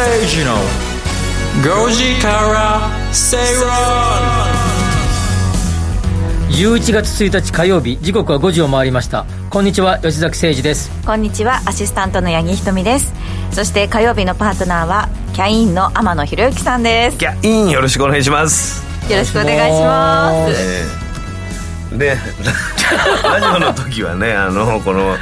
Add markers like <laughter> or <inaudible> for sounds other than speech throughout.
崎誠二の5時から正論11月1日火曜日時刻は5時を回りました。こんにちは吉崎誠二です。こんにちはアシスタントの八木ひとみです。そして火曜日のパートナーはキャインの天野博之さんです。キャインよろしくお願いします。よろしくお願いします。え。ーで <laughs> ラジオの時はねあのこの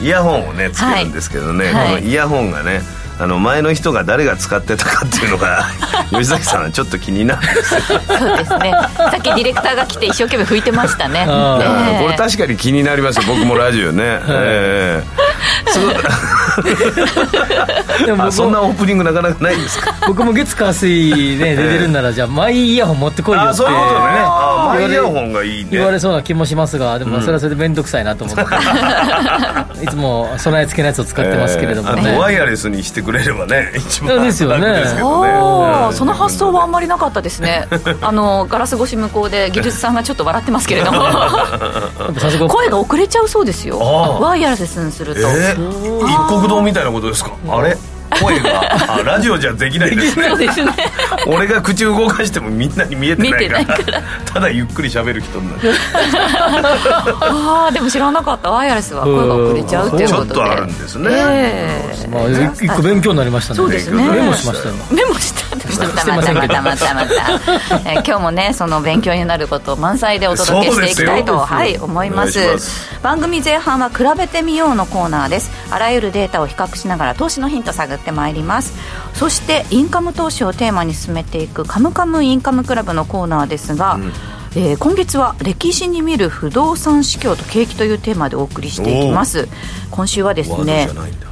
イヤホンをねつけるんですけどね、はい。このイヤホンがねあの前の人が誰が使ってたかっていうのが <laughs> 吉崎さんはちょっと気になる。んですよそうですね。さっきディレクターが来て一生懸命拭いてましたね。あー。ええ。これ確かに気になりますよ。僕もラジオね、ええ。<laughs> でもあそんなオープニングなかなかないんですか？僕も月火水ね出てるんならじゃあマイイヤホン持ってこいよってあそういうことねイイヤ言われホンがいいね。言われそうな気もしますがでもそれはそれで面倒くさいなと思って、<laughs> いつも備え付けのやつを使ってますけれどもね、えーワイヤレスにしてくれればね一番ですよね。楽ですけどね。おーその発想はあんまりなかったですね。<laughs> あのガラス越し向こうで技術さんがちょっと笑ってますけれども。声が遅れちゃうそうですよ。ワイヤレスにすると、えー、一国堂みたいなことですか？あれ？声があラジオじゃできないですね。ですね。俺が口動かしてもみんなに見えてないから。ただゆっくり喋る人になる。ああでも知らなかった。ワイヤレスは声が遅れちゃうっていうちょことで。っとあるんですね、ええまあ、一個勉強になりましたね。そうですね。メモしましたよ。メモしたませんけど。またまたまた。また、えー今日もねその勉強になることを満載でお届けしていきたいとはい思います。番組前半は比べてみようのコーナーです。あらゆるデータを比較しながら投資のヒント探ってまいります。そしてインカム投資をテーマに進めていくカムカムインカムクラブのコーナーですが、えー今月は歴史に見る不動産市況と景気というテーマでお送りしていきます。今週はですね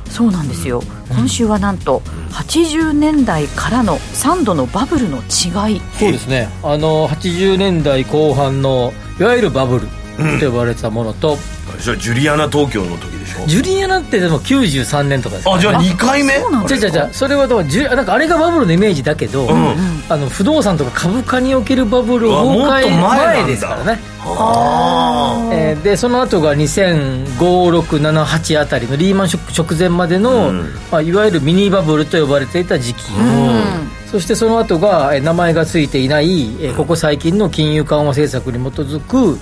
そうなんですよ、今週はなんと80年代からの3度のバブルの違い。そうですね。あの80年代後半のいわゆるバブルと呼ばれてたものと、じジュリアナ東京の時でしょ。ジュリアナってでも93年とかですか？らあじゃあ2回目？じゃじゃじゃそれはでもジュなんかあれがバブルのイメージだけど、あの不動産とか株価におけるバブル崩壊前ですからね、あ。えーでその後が200567あたりのリーマンショック直前までの、うん。まあ、いわゆるミニバブルと呼ばれていた時期、そしてその後がえー名前がついていない、えーここ最近の金融緩和政策に基づく、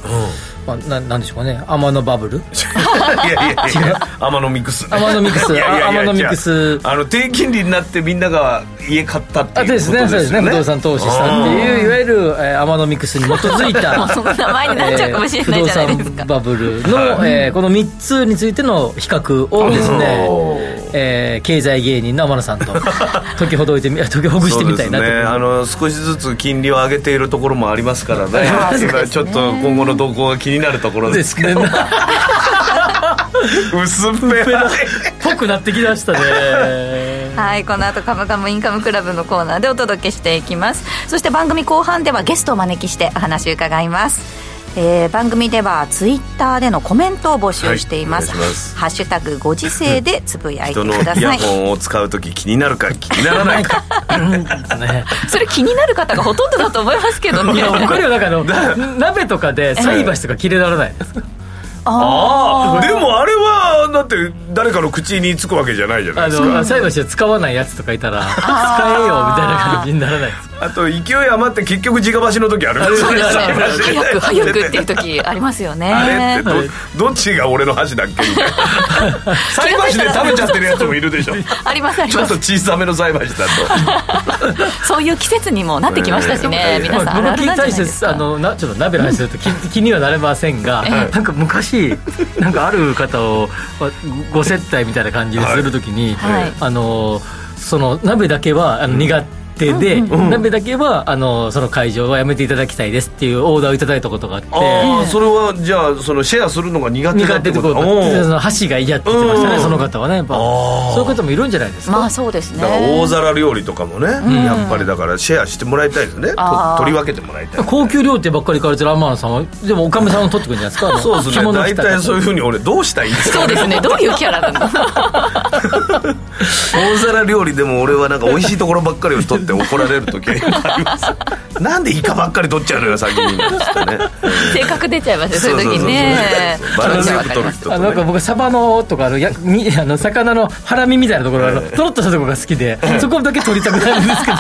まあ、ななんでしょうかね。天野バブル？<laughs> あいやいやいや。アマノミクス。アマノミクス。いやいやいや。アマノミクス。ああの低金利になってみんなが家買ったっていうことあですねそうですね。不動産投資したっていういわゆる、えー、アマノミクスに基づいた <laughs> その名前になっちゃうかもしれないじゃないですか。えー不動産バブルの、えーこの3つについての比較をですねえー経済芸人の天野さんと <laughs> 解きほどいてみ解きほぐしてみたいな。とね。あの少しずつ金利を上げているところもありますからね。<laughs> 今ちょっと今後の動向が気になるところでですすけねど。<laughs> 薄っぺらい。ぽくなってきだしたね。はいこの後カムカムインカムクラブのコーナーでお届けしていきますそして番組後半ではゲストをお招きしてお話を伺いますえー番組ではツイッターでのコメントを募集しています,、はいます。ハッシュタグご時世でつぶやいてください。イヤホンを使う時気になるか気にならないか。ね。<laughs> それ気になる方がほとんどだと思いますけどね。いやこれはなんかあの鍋とかで菜箸とか切れられないですか？ああでもあれはだって誰かの口につくわけじゃないじゃないあですか。の菜箸を使わないやつとかいたら使えよみたいな感じにならないですか？あと勢い余って結局直箸の時ある。そうです。ね早く早くっていう時ありますよね。あれってどどっちが俺の箸だっけみたいな。<laughs> 菜箸で食べちゃってるやつもいるでしょ。ありますありちょっますと小さめの菜箸だそういう季節にもなってきましたしね、ええ皆さん。ある僕にあるなんじあですか。のなちょっと鍋の話すると気気にはなれませんが、なんか昔なんかある方をまあご接待みたいな感じでするときに、はい。あのその鍋だけはあの苦手で、鍋だけはあのその会場はやめていただきたいですっていうオーダーをいただいたことがあってああそれはじゃあそのシェアするのが苦手だ苦手ってことおーでその箸が嫌って言ってましたねうんその方はねやっぱ。そういう方もいるんじゃないですか、まあそうですね。だから大皿料理とかもね、やっぱりだからシェアしてもらいたいですね。取り分けてもらいたい高級料亭ばっかり行かれてる天野さんはでもおかみさんを取ってくるんじゃないですかそうですね大体そういうふうに俺どうしたらいいんですかそう。ですねどういうキャラなの大皿料理でも俺はなんか美味しいところばっかりを取って怒られる時はあります。なんでイカばっかり取っちゃうのよ先に。つってね性格出ちゃいますねそういう時ね。バランスよくわかります。取る人とあのなんかね僕サバのとかあのやみあの魚のハラミみたいなところあのとろっとしたところが好きでそこだけ取りたくなるんですけど。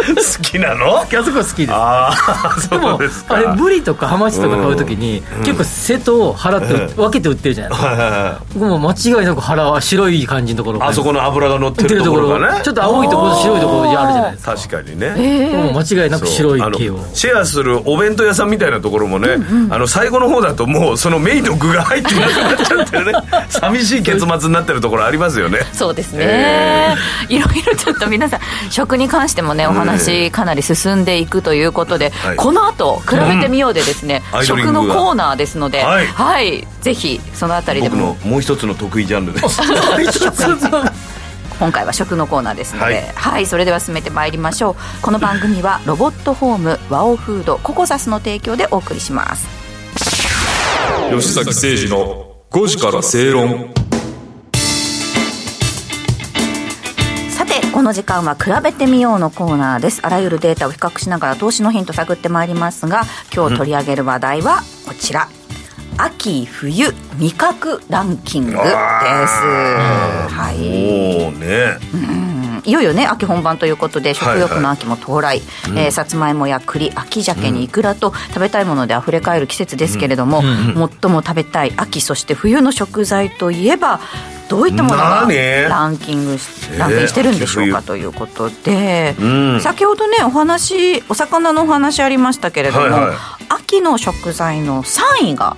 好きなの？あそこ好きです。ああでそもうですか。あれブリとかハマチとか買うときに、結構背と腹って分けて売ってるじゃないですか、はいはいはい。僕も間違いなく腹は白い感じのところが。あそこの油が乗ってるところろが。ねちょっと青いところと白いところにあるじゃないですか。確かにね、もう間違いなく白い系を。シェアするお弁当屋さんみたいなところもね、あの最後の方だともうそのメインの具が入ってなくなっちゃってるね。<laughs> 寂しい結末になってるところありますよね。そうですね、いろいろちょっと皆さん食に関してもねお話かなり進んでいくということで、はい。この後比べてみようでですね、うん。食のコーナーですのではい。はい、ぜひそのあたりで僕ものもう一つの得意ジャンルです <laughs> 今回は食のコーナーですので、ははいいそれでは進めてまいりましょう。この番組はロボットホームワオフードココザスの提供でお送りします。吉崎誠二の5時から正論。さてこの時間は比べてみようのコーナーです。あらゆるデータを比較しながら投資のヒント探ってまいりますが今日取り上げる話題はこちら、秋冬味覚ランキングです。はい。おおね。いよいよね秋本番ということで食欲の秋も到来、えーさつまいもや栗秋鮭にいくらと食べたいものであふれかえる季節ですけれども、最も食べたい秋そして冬の食材といえばどういったものが何？ランキングしランクインしてるんでしょうかということで、ん。先ほどねお話お魚のお話ありましたけれども、はいはい。秋の食材の3位が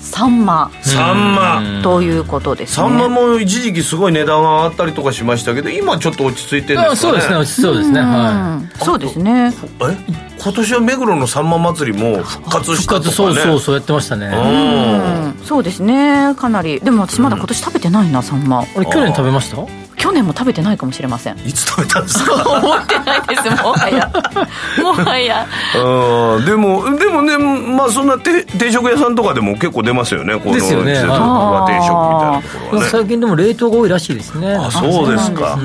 サンマ。サンマ。ということですね。サンマも一時期すごい値段が上がったりとかしましたけど今ちょっと落ち着いてるんですかね。あそうですね落ち着そうですねはうん。そうですね。え今年は目黒のさんま祭りも復活いしたとかね。復活そうそうそうやってましたね。うん。そうですねかなり。でも私まだ今年食べてないな、サンマ。俺去年食べました？去年も食べてないかもしれません。いつ食べたんですか？<laughs> 思ってないです。もはや。もはや。うんでもでもねまあそんな定定食屋さんとかでも結構出ますよね。このです定食みたいなところはね最近でも冷凍が多いらしいですね。あそうですか。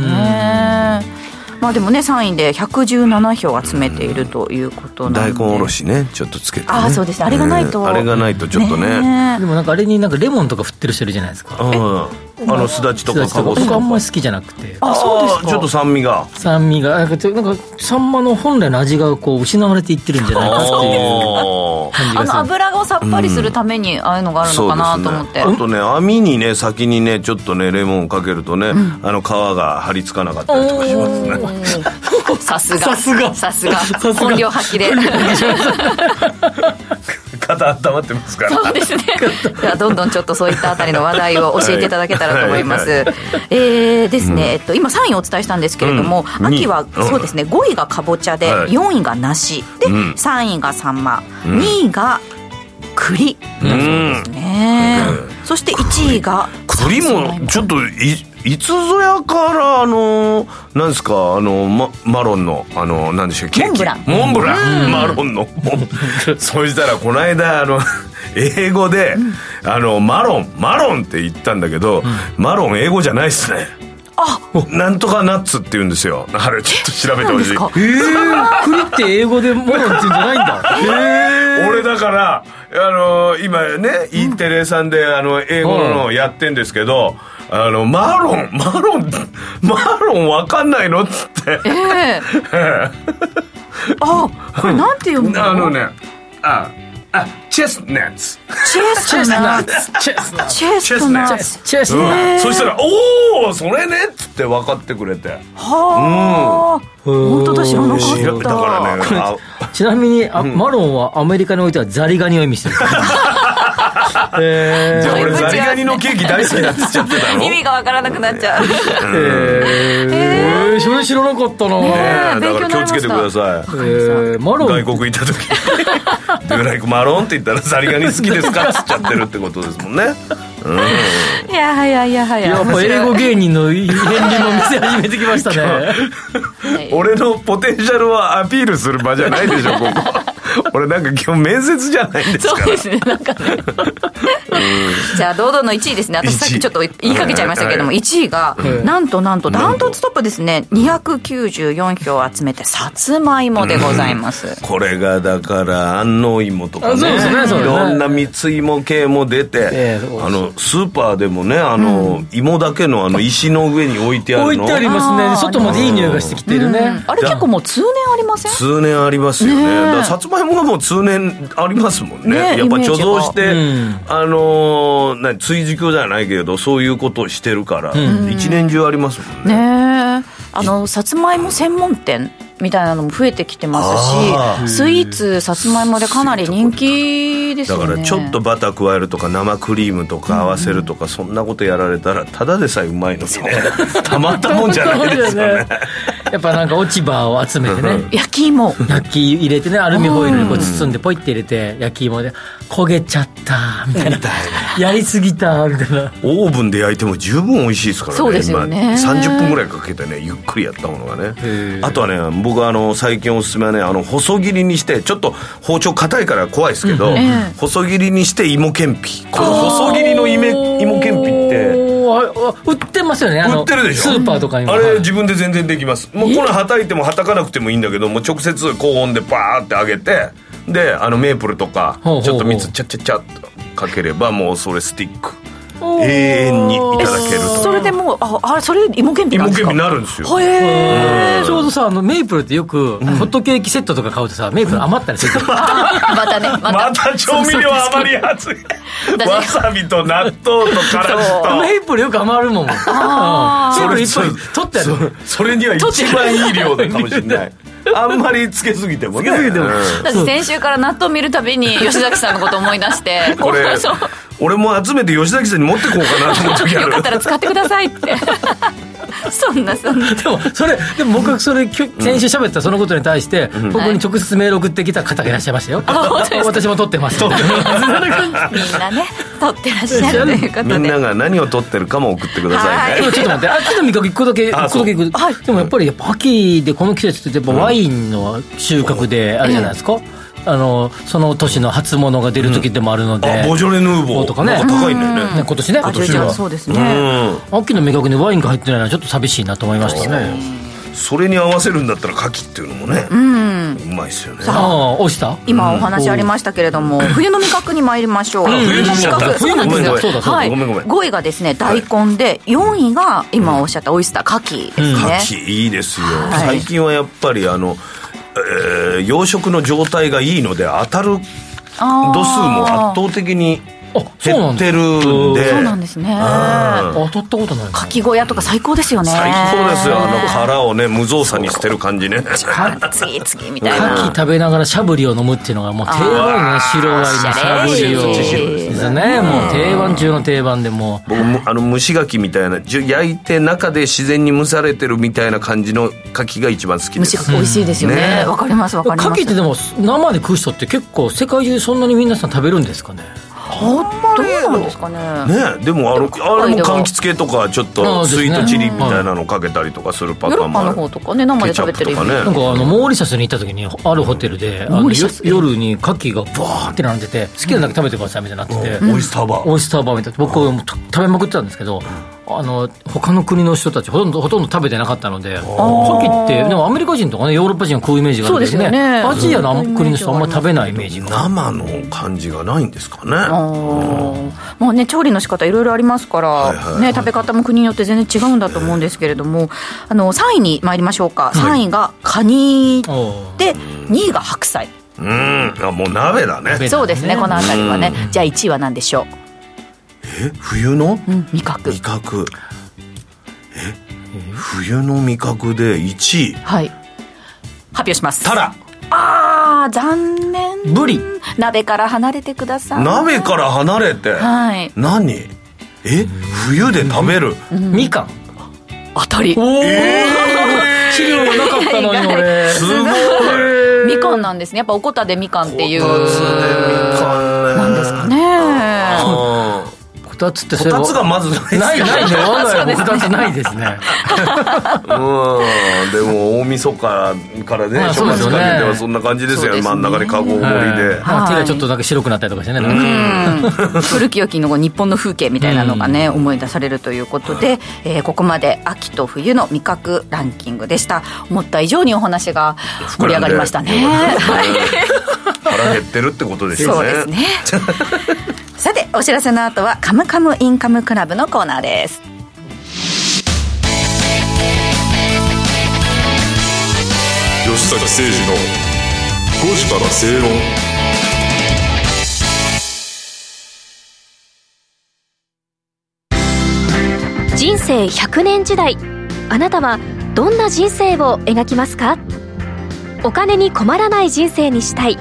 まあでもね3位で117票集めているということなんで。大根おろしねちょっとつけて、ね、あそうですね。あれがないとねあれがないとちょっとね。でもなんかあれになんかレモンとか振ってる人いるじゃないですか。うんあのすだちとかか。かぼすとか。僕あんまり好きじゃなくて。あそうですかちょっと酸味が。酸味が。なんかちょなんかサンマの本来の味がこう失われていってるんじゃないかっていうあ感じあのがする。油をさっぱりするためにああいうのがあるのかなと思って、あとね網にね先にねちょっとねレモンをかけるとね、あの皮が張り付かなかったりとかしますね。さすが。さすが。さすが。さすが。本領発揮で肩温まってますから。そうですね。ではどんどんちょっとそういったあたりの話題を教えていただけたらと思います、はいはいえーですね、えっと、今3位をお伝えしたんですけれども、うん。秋はうん。そうですね5位がかぼちゃで、はい。4位が梨で、うん。3位がサンマ、ん。2位が栗だそうですね、そして1位が栗。もちょっといいつぞやからあのなんですかあのママロンのあのなんでしょうケーキ。モンブラン。モンブラン。マロンの。モ <laughs> ンそしたらこの間あの英語で、あのマロンマロンって言ったんだけど、マロン英語じゃないっすね。あなんとかナッツって言うんですよ。あれちょっと調べてほしい。えー、栗って英語でモロンって言うんじゃないんだ。<laughs> え俺だからあの今ね E テレさんであの英語のをやってんですけど、あのマロンマロン <laughs> マロンわかんないのっつって。ええ <laughs> あこれなんて読むのあのねああチェスナッツチェストナッツチェスナチェストナッツチェスそしたら「おおそれね」っつって分かってくれて。はあ、本当だ知らなかった。だからねあちなみにあ、マロンはアメリカにおいてはザリガニを意味してる。<laughs> えじゃあ俺ザリガニのケーキ大好きだって言っちゃってたの。意味がわからなくなっちゃう。ー、えー、それ知らなかったな、ねえだから気をつけてください。えー、マロン。外国行った時「Do you like マロン?」って言ったら「ザリガニ好きですか?」っつっちゃってるってことですもんね。いやはやいやはや。やっぱ英語芸人の片鱗も見せ始めてきましたね。は <laughs> い俺のポテンシャルはアピールする場じゃないでしょここ <laughs> 俺なんか今日面接じゃないんですから。そうですね、なんかね。じゃあ、堂々の1位ですね。私さっきちょっと言いかけちゃいましたけれども、1位が、なんとなんと、ダントツトップですね。294票を集めて、さつまいもでございます。これがだから安納芋とかね。あそうですねいろんな蜜芋系も出て、あのスーパーでもねあの、芋だけのあの石の上に置いてあるの。置いてありますね。外までいい匂いがしてきてるね。あれ結構もう通年ありません？通年ありますよね。ねえ。だからさつまいもがもう通年ありますもんね。ねえやっぱ貯蔵して、うん。あのー、何追熟じゃないけどそういうことをしてるから、一年中ありますもんね。ねえ。あのさつまいも専門店みたいなのも増えてきてまあすしスイーツさつまいもでかなり人気ですだよね。からちょっとバター加えるとか生クリームとか合わせるとか、そんなことやられたらただでさえうまいのにね。<laughs> たまったもんじゃないですよねやっぱなんか落ち葉を集めてね。焼き芋。焼き入れてねアルミホイルにこう包んでポイって入れて焼き芋で焦げちゃったみたいな。やりすぎたみたいな。オーブンで焼いても十分美味しいですからねそうですよね。今。30分ぐらいかけてねゆっくりやったものがね。あとはね僕はあの最近おすすめはねあの細切りにしてちょっと包丁硬いから怖いですけど、ええ。細切りにして芋けんぴ。この細切りの芋芋けんぴって売ってますよね。売ってるでしょ？スーパーとかにも。あはいれ自分で全然できます。もうこれはたいてもはたかなくてもいいんだけどもう直接高温でバーって揚げてであのメープルとかちょっと蜜チャッチャッチャッとかければもうそれスティック永遠にいただけると。それでもうああれそれ芋けんぴなんですか？芋けんぴになるんですよ。へえちょうどさあのメープルってよくホットケーキセットとか買うとさメープル余ったりする <laughs> またねまた。また調味料余りやすい私わさびと納豆とからしと。メープルよく余るもん。あうんメープルいっぱい取ってある。そそれには一番いい量だかもしれないあんまりつけすぎてもね。つけすぎても。うん。私先週から納豆見るたびに <laughs> 吉崎さんのこと思い出してこれ俺も集めて吉崎さんに持ってこうかなと思う時ある。よかったら使ってくださいって。<laughs> そんなそんな。でもそれでも僕はそれきょ先週喋ったそのことに対して僕に直接メール送ってきた方がいらっしゃいましたよ。私も撮ってます。みんなね撮ってらっしゃるということで。みんなが何を取ってるかも送ってくださいね。ちょっと待って秋の味覚一個だけ一あ個だけ行く。はいでもやっぱりやっぱ秋でこの季節ってやっぱワインの収穫であれじゃないですか、あのその年の初物が出る時でもあるので、あボジョレ・ヌーボー。とかね。高いん。だよねね。今年ねあ今年はそうですね。うん。秋の味覚にワインが入ってないのはちょっと寂しいなと思いましたねそれに合わせるんだったら牡蠣っていうのもねうまいですよね。あ。あ押した？今お話ありましたけれども、冬の味覚に参りましょう、冬の味覚。そうなんですよ。はい、ごめんごめん5位がですね大根で4位が今おっしゃったオイスター牡蠣です牡ね、蠣いいですよ、はい。最近はやっぱりあの、えー養殖の状態がいいので当たる度数も圧倒的に減ってるんでそうなんですね。当たったことないな。牡蠣小屋とか最高ですよね。最高ですよ。あの殻をね無造作に捨てる感じね。次々みたい牡な蠣食べながらしゃぶりを飲むっていうのがもう定番ね白ワインのしゃぶりを。ですね。もう定番中の定番でも。う僕むあの蒸し牡蠣みたいな焼いて中で自然に蒸されてるみたいな感じの牡蠣が一番好きです。蒸し牡蠣美味しいですよね。ね。わかりますわかります。牡蠣ってでも生で食う人って結構世界中そんなに皆さん食べるんですかね？どうなんですかね。ねでもあのでもあれも柑橘系とかちょっあとスイートチリみたいなのかけたりとかするパタヨーロッパのーンもある方とかね生で食べてるイメージねなんかあのモーリシャスに行った時にあるホテルであのよモーリシャス夜に牡蠣がバーって並んでて好きなだけ食べてくださいみたいになってて、オイスターバー。オイスターバーみたいな。僕食べまくってたんですけど、あの他の国の人たちほとんどほとんど食べてなかったので牡蠣ってでもアメリカ人とかねヨーロッパ人が食うイメージがあるんですけどそうですよね。アジアの国の人はあんまり食べないイメージが。生の感じがないんですかね。もうね調理の仕方いろいろありますから、はいはいはい。ね、食べ方も国によって全然違うんだと思うんですけれどもあの3位に参りましょうか。3位がカニで2位が白菜。うん。あもう鍋だね。鍋そうですねこの辺りはね。うん。じゃあ1位は何でしょえ冬の？う、うん、味覚。味覚。え冬の味覚で1位。はい。発表します。タラあー残念。ブリ鍋から離れてください。鍋から離れて。はい。何？え冬で食べる？みかん。当たり。おお、資料がなかったのに俺。すごい。みかんなんですね。やっぱおこたでみかんっていう。こたつでみかんね。なんですかねあ2つってこたつがまずないですないないね。我が家も2つないですね。うん。でも大晦日からねまあ正月かそうですよね。けてはそんな感じですよね。真ん中にカゴを盛りでまあ手がちょっとだけ白くなったりとかしてね。なんか。うん。古き良きの日本の風景みたいなのがね、思い出されるということで、えーここまで秋と冬の味覚ランキングでした。思った以上にお話が盛り上がりましたねはい。腹減ってるってことですよね。そうですねさてお知らせの後は「カムカムインカムクラブ」のコーナーです。吉崎誠二の5時から正論人生100年時代あなたはどんな人生を描きますか？お金に困らない人生にしたい。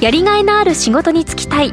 やりがいのある仕事に就きたい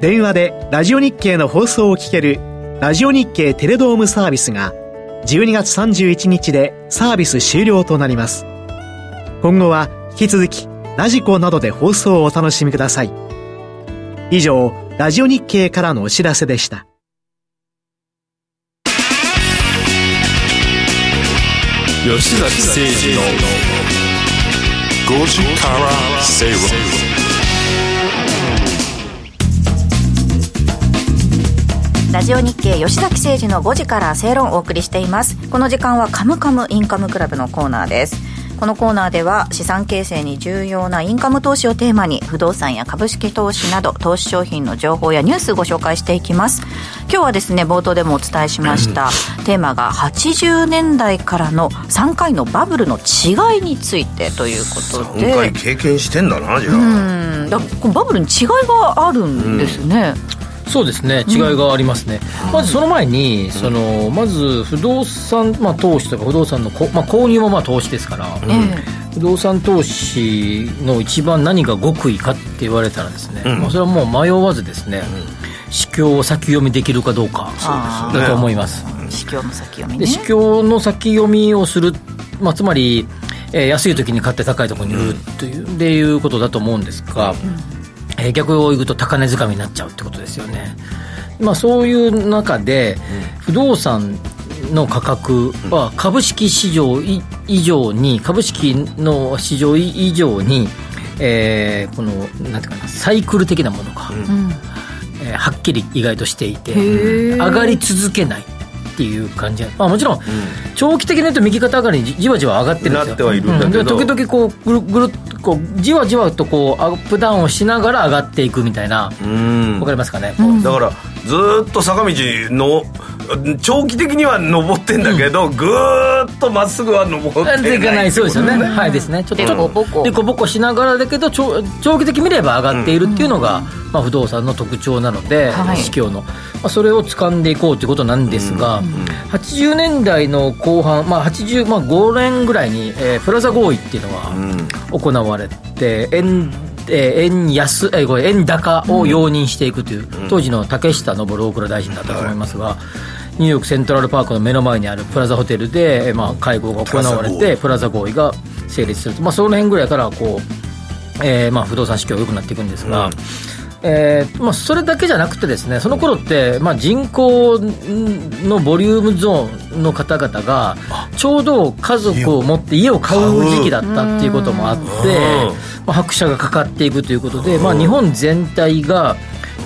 電話でラジオ日経の放送を聞けるラジオ日経テレドームサービスが12月31日でサービス終了となります。今後は引き続きラジコなどで放送をお楽しみください。以上、ラジオ日経からのお知らせでした。吉崎誠二の5時から正論ラジオ日経吉崎誠二の5時から正論をお送りしています。この時間はカムカムインカムクラブのコーナーです。このコーナーでは資産形成に重要なインカム投資をテーマに不動産や株式投資など投資商品の情報やニュースをご紹介していきます。今日はですね冒頭でもお伝えしましたテーマが80年代からの3回のバブルの違いについてということで。今回経験してんだなじゃあ。うん。だバブルに違いがあるんですね、そうですね違いがありますね、まずその前にそのまず不動産、まあ、投資とか不動産のこ、まあ、購入もまあ投資ですから、え不動産投資の一番何が極意かって言われたらですね、まあ、それはもう迷わずですね、市況を先読みできるかどうかあだと思います。え市況の先読みね。で市況の先読みをする、まあ、つまり、えー安い時に買って高いところに売るという,、っていうことだと思うんですが、えー逆を言うと高値掴みになっちゃうってことですよね、まあ、そういう中で、不動産の価格は株式市場い以上に株式の市場以上に、えーこのなんていうかなサイクル的なものが、えーはっきり意外としていて上がり続けないっていう感じ、まあ、もちろん長期的に言うと右肩上がりにじじわじわ上がってるんですよ。なってはいるんだけど。うで時々こうぐるぐるこうじわじわとこうアップダウンをしながら上がっていくみたいな。うん。わかりますかね、だからずーっと坂道の長期的には登ってんだけど、ぐーっとまっすぐは登ってないかないそうですよね、はいですね。ちょっとでこぼこでこぼこしながらだけど長長期的に見れば上がっているっていうのが、まあ、不動産の特徴なので、はい。市況の、まあ、それを掴んでいこうということなんですが、80年代の後半、まあ80まあ、5年ぐらいに、えープラザ合意っていうのが行われて円えー円安、えー円高を容認していくという、当時の竹下登大蔵大臣だったと思いますが、ニューヨークセントラルパークの目の前にあるプラザホテルで、えーまあ、会合が行われてプラザ合意が成立すると、まあ、その辺ぐらいからこう、えーまあ、不動産市況が良くなっていくんですが、えーまあ、それだけじゃなくてですねその頃って、まあ、人口のボリュームゾーンの方々がちょうど家族を持って家を買う時期だったっていうこともあって、まあ、拍車がかかっていくということで、まあ、日本全体が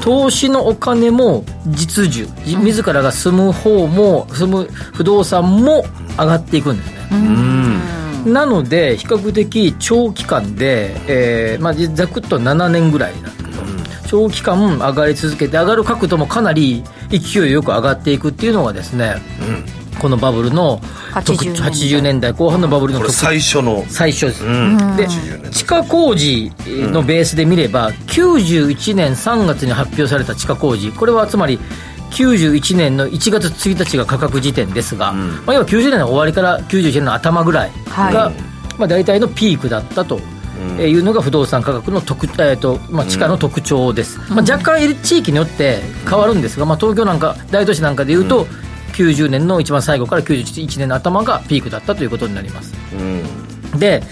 投資のお金も実需じ自らが住む方も住む不動産も上がっていくんですね、なので比較的長期間で、えーまあ、ざくっと7年ぐらいなんですけど、長期間上がり続けて上がる角度もかなり勢いよく上がっていくっていうのがですね、このバブルの特80年代。80年代後半のバブルのこれ特最初の。最初です、うん。で80年地下工事のベースで見れば、91年3月に発表された地下工事。これはつまり91年の1月1日が価格時点ですが、まあ、要は90年の終わりから91年の頭ぐらいが、はい。まあ、大体のピークだったと。えーいうのが不動産価格の特、えーとまあ、地価の特徴です、まあ、若干地域によって変わるんですが、まあ、東京なんか大都市なんかでいうと、90年の一番最後から91年の頭がピークだったということになります。うん。で、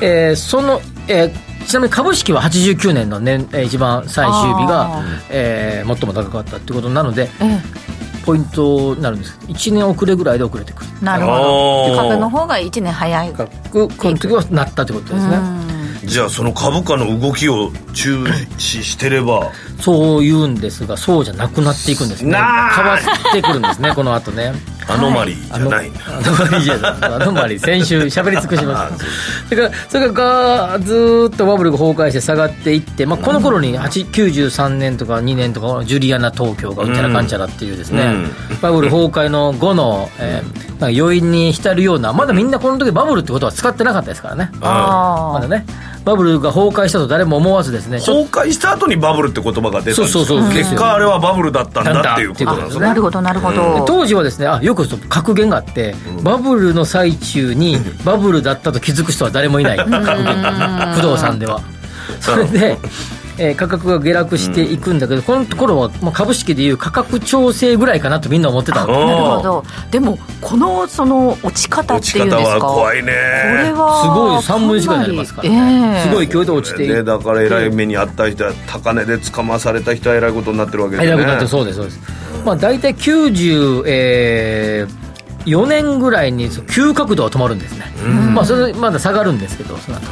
えーその、えーちなみに株式は89年の年、えー一番最終日があ、えー最も高かったということなのでえポイントになるんです。けど1年遅れぐらいで遅れてくる。えなるほど。株の方が1年早い。価格この時はなったということですね。じゃあその株価の動きを注視してればそう言うんですがそうじゃなくなっていくんですね。変わってくるんですね <laughs> この後ね。アノマリーじゃない。アノマリーじゃない。アノマリー先週喋り尽くしました。それからそれからずーっとバブルが崩壊して下がっていって、まあ、この頃に8 93年とか2年とかジュリアナ東京がうんちゃらかんちゃらっていうですね、うん。バブル崩壊の後の、えーなんか余韻に浸るようなまだみんなこの時バブルってことは使ってなかったですからね。あまだねバブルが崩壊したと誰も思わずですね崩壊した後にバブルって言葉が出たんですよ。そうそうそう。結果あれはバブルだったんだっていうことなんですね。あなるほどなるほでど当時はですねあよく格言があって、バブルの最中にバブルだったと気づく人は誰もいない。格言不動産では。それで、えー価格が下落していくんだけど、このところはもう株式でいう価格調整ぐらいかなとみんな思ってたなるほど。でもこのその落ち方って落ち方いうんですか？は怖いね。これはすごい3分の1ぐらいになりますから。ね、ええすごい勢いで落ちていね、だから偉い目にあった人は高値で捕まされた人は偉いことになってるわけですね選ぶなんてそうですそうです、まあ、大体94、えー4年ぐらいに急角度は止まるんですね、まあ、それでまだ下がるんですけどその後、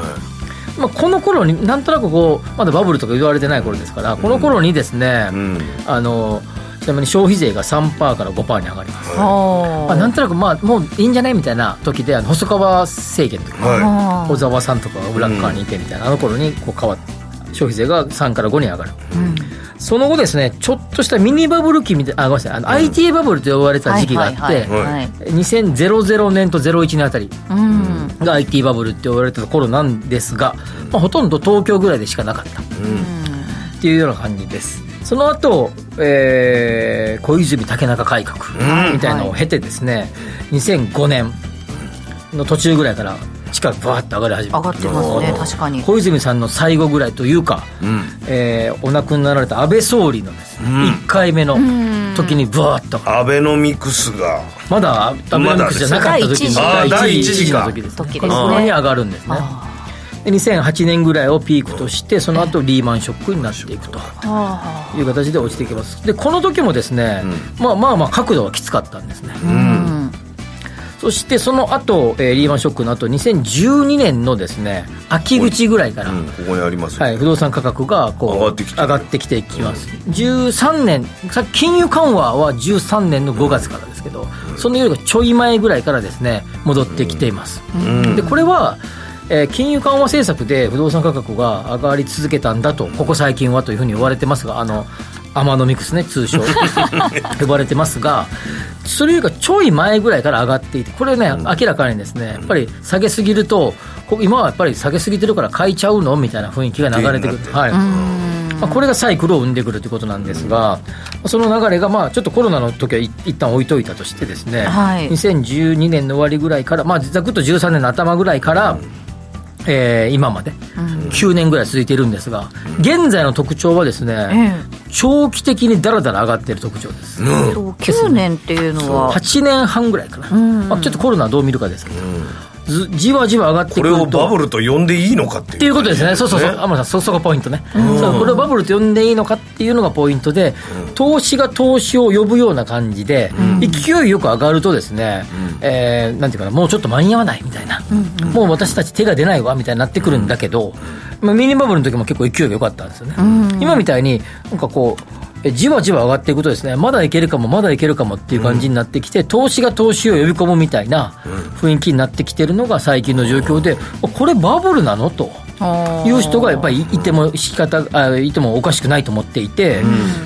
まあ、この頃になんとなくこうまだバブルとか言われてない頃ですからこの頃にですね、うん。あのちなみに消費税が3%から5%に上がります、あ。まあ、なんとなくまあもういいんじゃないみたいな時であの細川政権の時、は小沢さんとかが裏っ側にいてみたいな、あの頃にこう変わって消費税が3から5に上がる、その後ですねちょっとしたミニバブル期みたいなあごめんなさいあの、IT バブルと呼ばれた時期があって、はいはいはいはい。2000年と01年あたりうん。が IT バブルって呼ばれてた頃なんですが、まあ、ほとんど東京ぐらいでしかなかった。っていうような感じです。その後、えー小泉竹中改革みたいなのを経てですね、2005年の途中ぐらいから地価がバーッと上がり始めた上がってますね確かに。小泉さんの最後ぐらいというか、うん。えーお亡くなりになられた安倍総理のですね、うん。1回目の時にブワーッと。アベノミクスが。まだアベノミクスじゃなかった時にま第一あー第一次か。次の時ですね。時ですね。この頃に上がるんですね。で2008年ぐらいをピークとしてその後リーマンショックになっていくと。はいう形で落ちていきます。でこの時もですね、まあまあまあ角度はきつかったんですね、あうんそしてその後、えーリーマンショックの後2012年のですね秋口ぐらいから、うんここにありますよ。はい、不動産価格がこう上がってきて上がってきていきます、13年さ金融緩和は13年の5月からですけど、そのよりがちょい前ぐらいからですね戻ってきています、でこれは、えー金融緩和政策で不動産価格が上がり続けたんだとここ最近はというふうに言われてますがあのアマノミクスね通称。<laughs> 呼ばれてますがそれよりかちょい前ぐらいから上がっていてこれね、明らかにですねやっぱり下げすぎるとこ今はやっぱり下げすぎてるから買いちゃうのみたいな雰囲気が流れてくる、はい。まあ、これがサイクルを生んでくるということなんですが、その流れがまあちょっとコロナの時はい一旦置いといたとしてですね、はい。2012年の終わりぐらいから、まあ、ざくっと13年の頭ぐらいから、えー今まで。9年ぐらい続いているんですが、現在の特徴はですね、え長期的にだらだら上がっている特徴です。えと9年っていうのは。8年半ぐらいかな、ん。まあ、ちょっとコロナどう見るかですけど、ずじわじわ上がってくこれるとをバブルと呼んでいいのかっていうっていうことですね、そうそうそう、天野さん、そそこがポイントね、そうこれをバブルと呼んでいいのかっていうのがポイントで、投資が投資を呼ぶような感じで、勢いよく上がるとですね、えーなんていうかな、もうちょっと間に合わないみたいな、もう私たち手が出ないわみたいになってくるんだけど、まあ、ミニバブルの時も結構勢いが良かったんですよね。今みたいになんかこうえじわじわ上がっていくとですねまだいけるかもまだいけるかもっていう感じになってきて、投資が投資を呼び込むみたいな雰囲気になってきてるのが最近の状況であこれバブルなの？と。いう人がやっぱりいても仕方あいてもおかしくないと思っていて、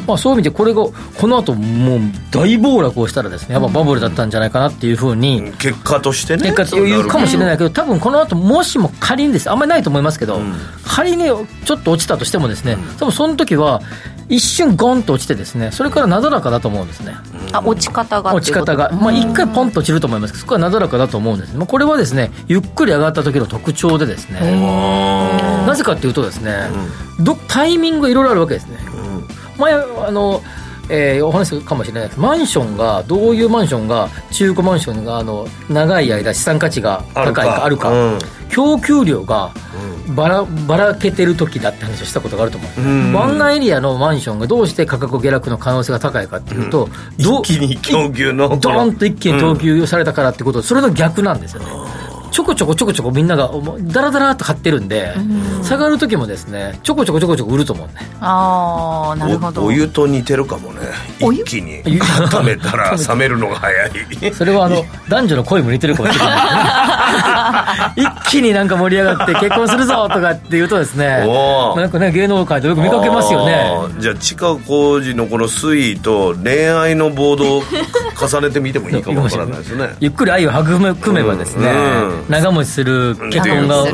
まあ、そういう意味でこれがこの後もう大暴落をしたらですねやっぱバブルだったんじゃないかなっていうふうに、結果としてね。結果というかもしれないけど、多分この後もしも仮にです、あんまりないと思いますけど、仮にちょっと落ちたとしてもですね、多分その時は、一瞬ゴンと落ちてですねそれからなだらかだと思うんですね。あ落ち方が落ち方が、まあ、1回ポンと落ちると思いますけどそこはなだらかだと思うんです、まあ、これはですねゆっくり上がった時の特徴でですね。なぜかっていうとですね、どタイミングがいろいろあるわけですね、前あのえーお話するかもしれないです。マンションがどういうマンションが中古マンションがあの長い間資産価値が高いかあるか。うん。供給量がばらばらけてる時だって話をしたことがあると思う、ん。湾岸エリアのマンションがどうして価格下落の可能性が高いかっていうと、どう一気に供給のドーンと一気に供給されたからってことでそれの逆なんですよねちょこちょこちょこちょこみんながもうダラダラっと買ってるんで、下がる時もですねちょこちょこちょこちょこ売ると思うね。ああなるほど。おお湯と似てるかもね。一気に。温めたら <laughs> 冷めるのが早い。<laughs> それはあの男女の恋も似てるかもしれない。<laughs> 一気になんか盛り上がって結婚するぞとかって言うとですねなんかね芸能界でよく見かけますよあねー。じゃあ地下工事のこの推移と恋愛のボードを重ねてみてもいいかもわからないですね。ゆっくり愛を育めばですね、うん長持ちする結婚が、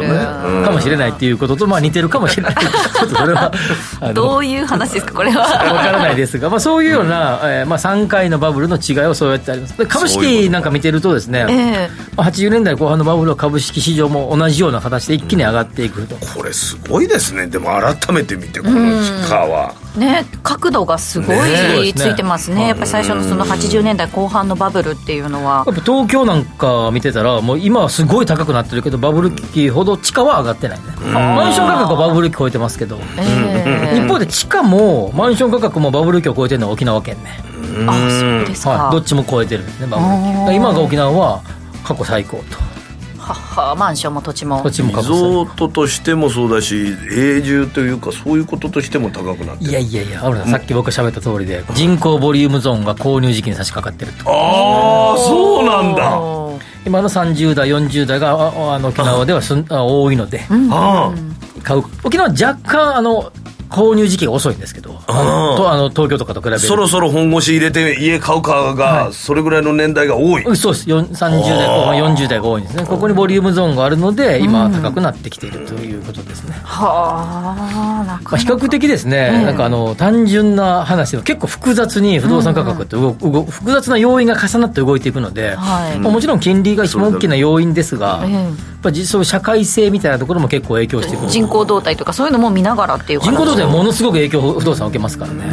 かもしれないっていうことと、まあ、似てるかもしれない。ちょっとそれは <laughs> どういう話ですかこれは。わからないですが、まあ、そういうような、えーまあ、3回のバブルの違いをそうやってあります。で株式なんか見てるとですねええまあ80年代後半のバブルは株式市場も同じような形で一気に上がっていくと、これすごいですね。でも改めて見てこの地下はねね、角度がすごいねついてますね、やっぱり最初のその80年代後半のバブルっていうのは。やっぱ東京なんか見てたら、もう今はすごい高くなってるけど、バブル期ほど地価は上がってないね、マンション価格はバブル期超えてますけど、ええ。一方で地価もマンション価格もバブル期を超えてるのは沖縄県ね、あそうですか、はい、どっちも超えてるんですね、バブル期。今が沖縄は過去最高と、はっはマンションも土地も。土地もリ。ゾートとしてもそうだし永住というかそういうこととしても高くなってる。いやいやいや、さん、さっき僕が喋った通りで、人口ボリュームゾーンが購入時期に差し掛かってると、ああそうなんだ。今の30代、40代がああの沖縄ではすんあ多いので、あ買う。沖縄は若干あの購入時期が遅いんですけど、あのとあの東京とかと比べると。そろそろ本腰入れて家買うかがそれぐらいの年代が多い、うんそうです。よん30代後半40代が多いんですね。ここにボリュームゾーンがあるので今高くなってきているということですね、はあなまあ、か比較的ですね、なんかあの単純な話でも結構複雑に不動産価格って動く動く複雑な要因が重なって動いていくので、はい。まあもちろん金利が一番大きな要因ですが、ええ。やっぱ実社会性みたいなところも結構影響してくる。人口動態とかそういうのも見ながらっていう人口動態はもものすごく影響を不動産を受けますからね、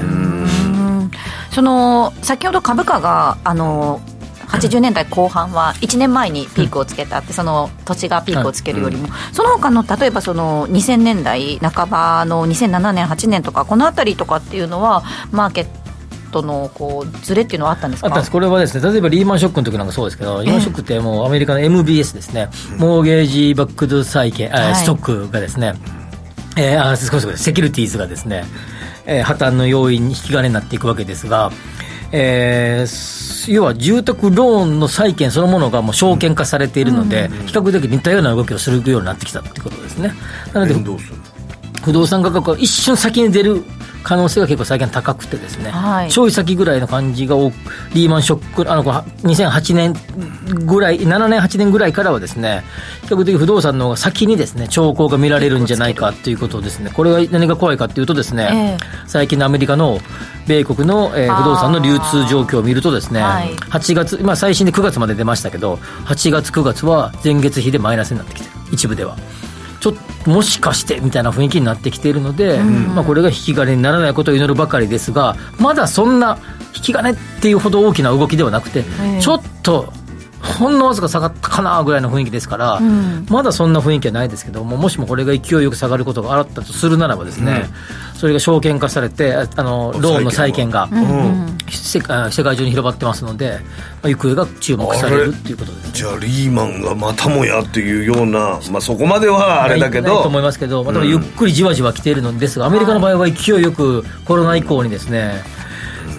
その先ほど株価があの80年代後半は1年前にピークをつけたって、その土地がピークをつけるよりも、その他の例えばその2000年代半ばの2007年8年とかこの辺りとかっていうのはマーケットのこうズレっていうのはあったんですか？これはですね例えばリーマンショックの時なんかそうですけど、リーマンショックってもうアメリカの MBS ですね、モーゲージバックド債券、あはい。ストックがですね、えー、あ少しセキュリティーズがですね、えー破綻の要因に引き金になっていくわけですが、えー要は住宅ローンの債券そのものがもう証券化されているので、比較的似たような動きをするようになってきたってことですね。なので不動産価格が一瞬先に出る可能性が結構最近高くてですね、はい。ちょい先ぐらいの感じが多くリーマンショックあのこの2008年ぐらい7年8年ぐらいからはですね比較的不動産の方が先にですね兆候が見られるんじゃないかということですね。これが何が怖いかというとですね、え最近のアメリカの米国の、えー不動産の流通状況を見るとですね、はい。8月、まあ、最新で9月まで出ましたけど8月9月は前月比でマイナスになってきてる。一部ではちょっともしかしてみたいな雰囲気になってきているので、まあ、これが引き金にならないことを祈るばかりですがまだそんな引き金っていうほど大きな動きではなくて、ちょっとほんのわずか下がったかなぐらいの雰囲気ですから、まだそんな雰囲気はないですけどももしもこれが勢いよく下がることがあったとするならばですね、それが証券化されてああのローンの債券が、世界世界中に広がってますので、まあ、行方が注目されるっていうことですね。じゃあリーマンがまたもやっていうような、まあ、そこまではあれだけど。ないと思いますけど、まあ、でもゆっくりじわじわ来ているのですが、アメリカの場合は勢いよくコロナ以降にですね、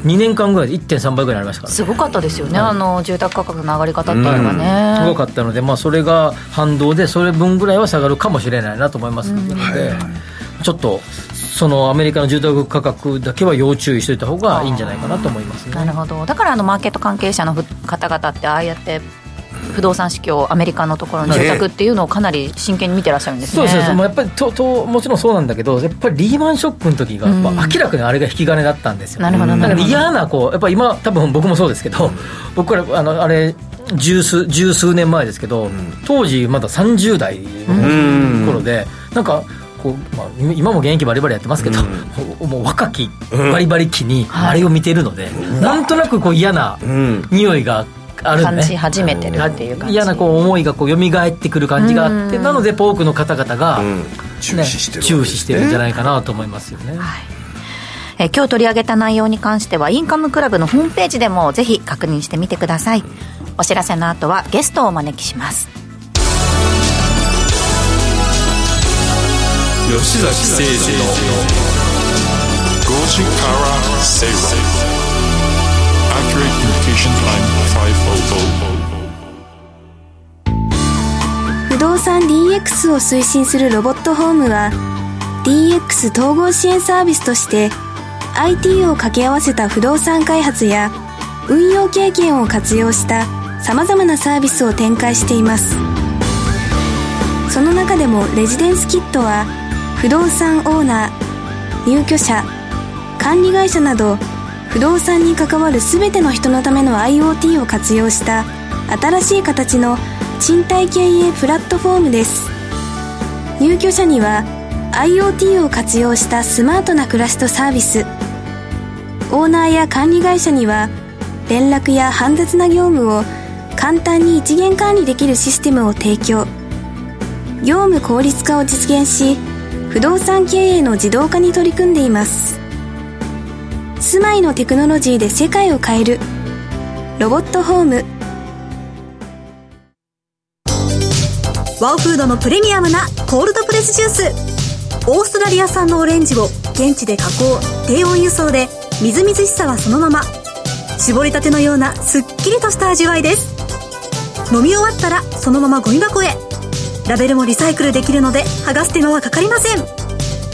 2年間ぐらいで1.3倍ぐらいになりましたから、すごかったですよね、あの住宅価格の上がり方っていうのはね、すごかったので、まあ、それが反動で、それ分ぐらいは下がるかもしれないなと思いますので、ちょっと、そのアメリカの住宅価格だけは要注意しておいた方がいいんじゃないかなと思いますね。なるほど。だからあのマーケット関係者のふ方々ってああやって不動産市況アメリカのところの住宅っていうのをかなり真剣に見てらっしゃるんですね。そうですね、もうやっぱりとともちろんそうなんだけど、やっぱりリーマンショックの時が、やっぱ明らかにあれが引き金だったんですよ、なるほどなるほど。嫌なこう、やっぱ今、多分僕もそうですけど、僕らあのあれ十数、十数年前ですけど、当時、まだ30代の頃で、なんか、こうまあ、今も現役バリバリやってますけど、もう若きバリバリ期にあれを見てるので、なんとなくこう嫌な匂いがあるん感ね。じ始めてるっていう感じ。嫌なこう思いがこう蘇ってくる感じがあってなので多くの方々が、ね注視してる注視してるんじゃないかなと思いますよね、えー今日取り上げた内容に関してはインカムクラブのホームページでもぜひ確認してみてください。お知らせの後はゲストをお招きします。吉崎誠二の5時から正論 Accurate Communication Time 500不動産 DX を推進するロボットホームは DX 統合支援サービスとして IT を掛け合わせた不動産開発や運用経験を活用したさまざまなサービスを展開しています。その中でもレジデンスキットは不動産オーナー入居者管理会社など不動産に関わる全ての人のための IoT を活用した新しい形の賃貸経営プラットフォームです。入居者には IoT を活用したスマートな暮らしとサービス。オーナーや管理会社には連絡や煩雑な業務を簡単に一元管理できるシステムを提供。業務効率化を実現し不動産経営の自動化に取り組んでいます。住まいのテクノロジーで世界を変える。ロボットホーム。ワオフードのプレミアムなコールドプレスジュース。オーストラリア産のオレンジを現地で加工低温輸送でみずみずしさはそのまま。絞りたてのようなすっきりとした味わいです。飲み終わったらそのままゴミ箱へ。ラベルもリサイクルできるので剥がす手間はかかりません。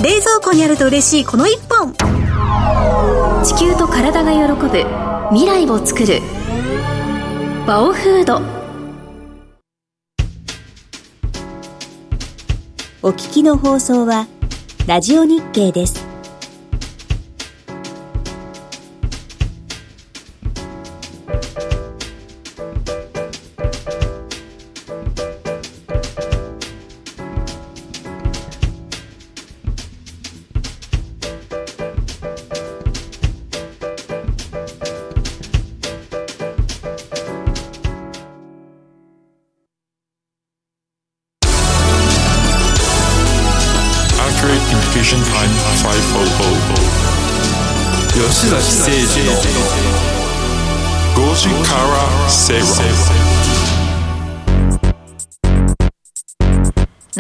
冷蔵庫にあると嬉しいこの一本。地球と体が喜ぶ未来を作るバオフードお聞きの放送はラジオ日経です。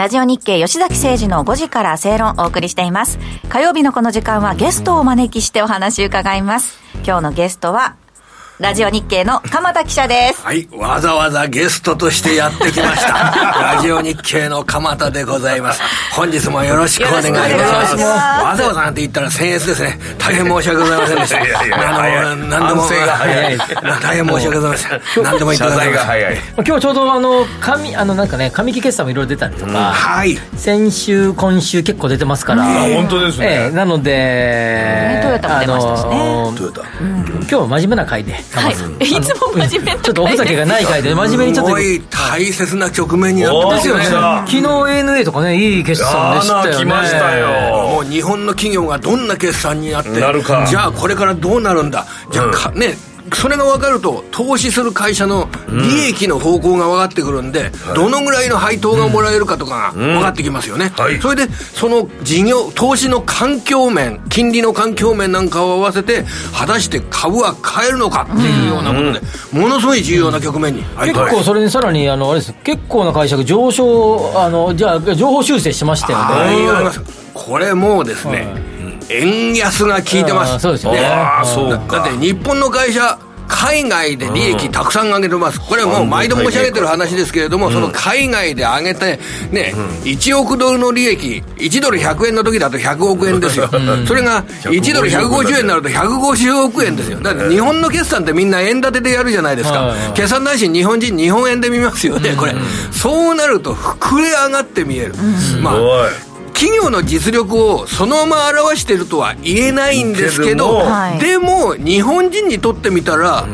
ラジオ日経吉崎誠二の5時から正論をお送りしています。火曜日のこの時間はゲストをお招きしてお話を伺います。今日のゲストは、ラジオ日経の鎌田記者です。はい、わざわざゲストとしてやってきました。<laughs> ラジオ日経の鎌田でございます。本日もよろしくお願いいたしよろしくお願います。しますわざわざなんて言ったら僭越ですね。大変申し訳ございませんでした。<laughs> いやいやいの、何でも、反省が早い大変申し訳ございません。何でも言って謝ください今日ちょうどあの紙あのなんかね紙木決算もいろいろ出たりとか、はい。先週今週結構出てますから、あ本当ですねええなので、トヨタも出ましたしねあのトヨタ。今日は真面目な回で、はい。いつも真面目なちょっとおふざけがない回で真面目にちょっとすごい大切な局面になってますよね。ですよね昨日 ANA とかねいい決算でしたよね。あー来ましたよ。もう日本の企業がどんな決算になってなるか。じゃあこれからどうなるんだ。じゃあか、ねそれが分かると投資する会社の利益の方向が分かってくるんで、どのぐらいの配当がもらえるかとかが分かってきますよね、はい。それでその事業投資の環境面金利の環境面なんかを合わせて果たして株は買えるのかっていうようなことで、ものすごい重要な局面に結構それにさらにあのあれです。結構な会社が上昇あのじゃあ情報修正しましたよね。はい。これもうですね、円安が効いてます。そうですよねそうかだって日本の会社、海外で利益たくさん上げてます。これはもう毎度申し上げてる話ですけれども、その海外で上げて、ね、1億ドルの利益、1ドル100円の時だと100億円ですよ。それが1ドル150円になると150億円ですよ。だから日本の決算ってみんな円建てでやるじゃないですか。決算ないし日本人日本円で見ますよね、これ。そうなると膨れ上がって見える。まあ企業の実力をそのまま表しているとは言えないんですけど、でも日本人にとってみたら、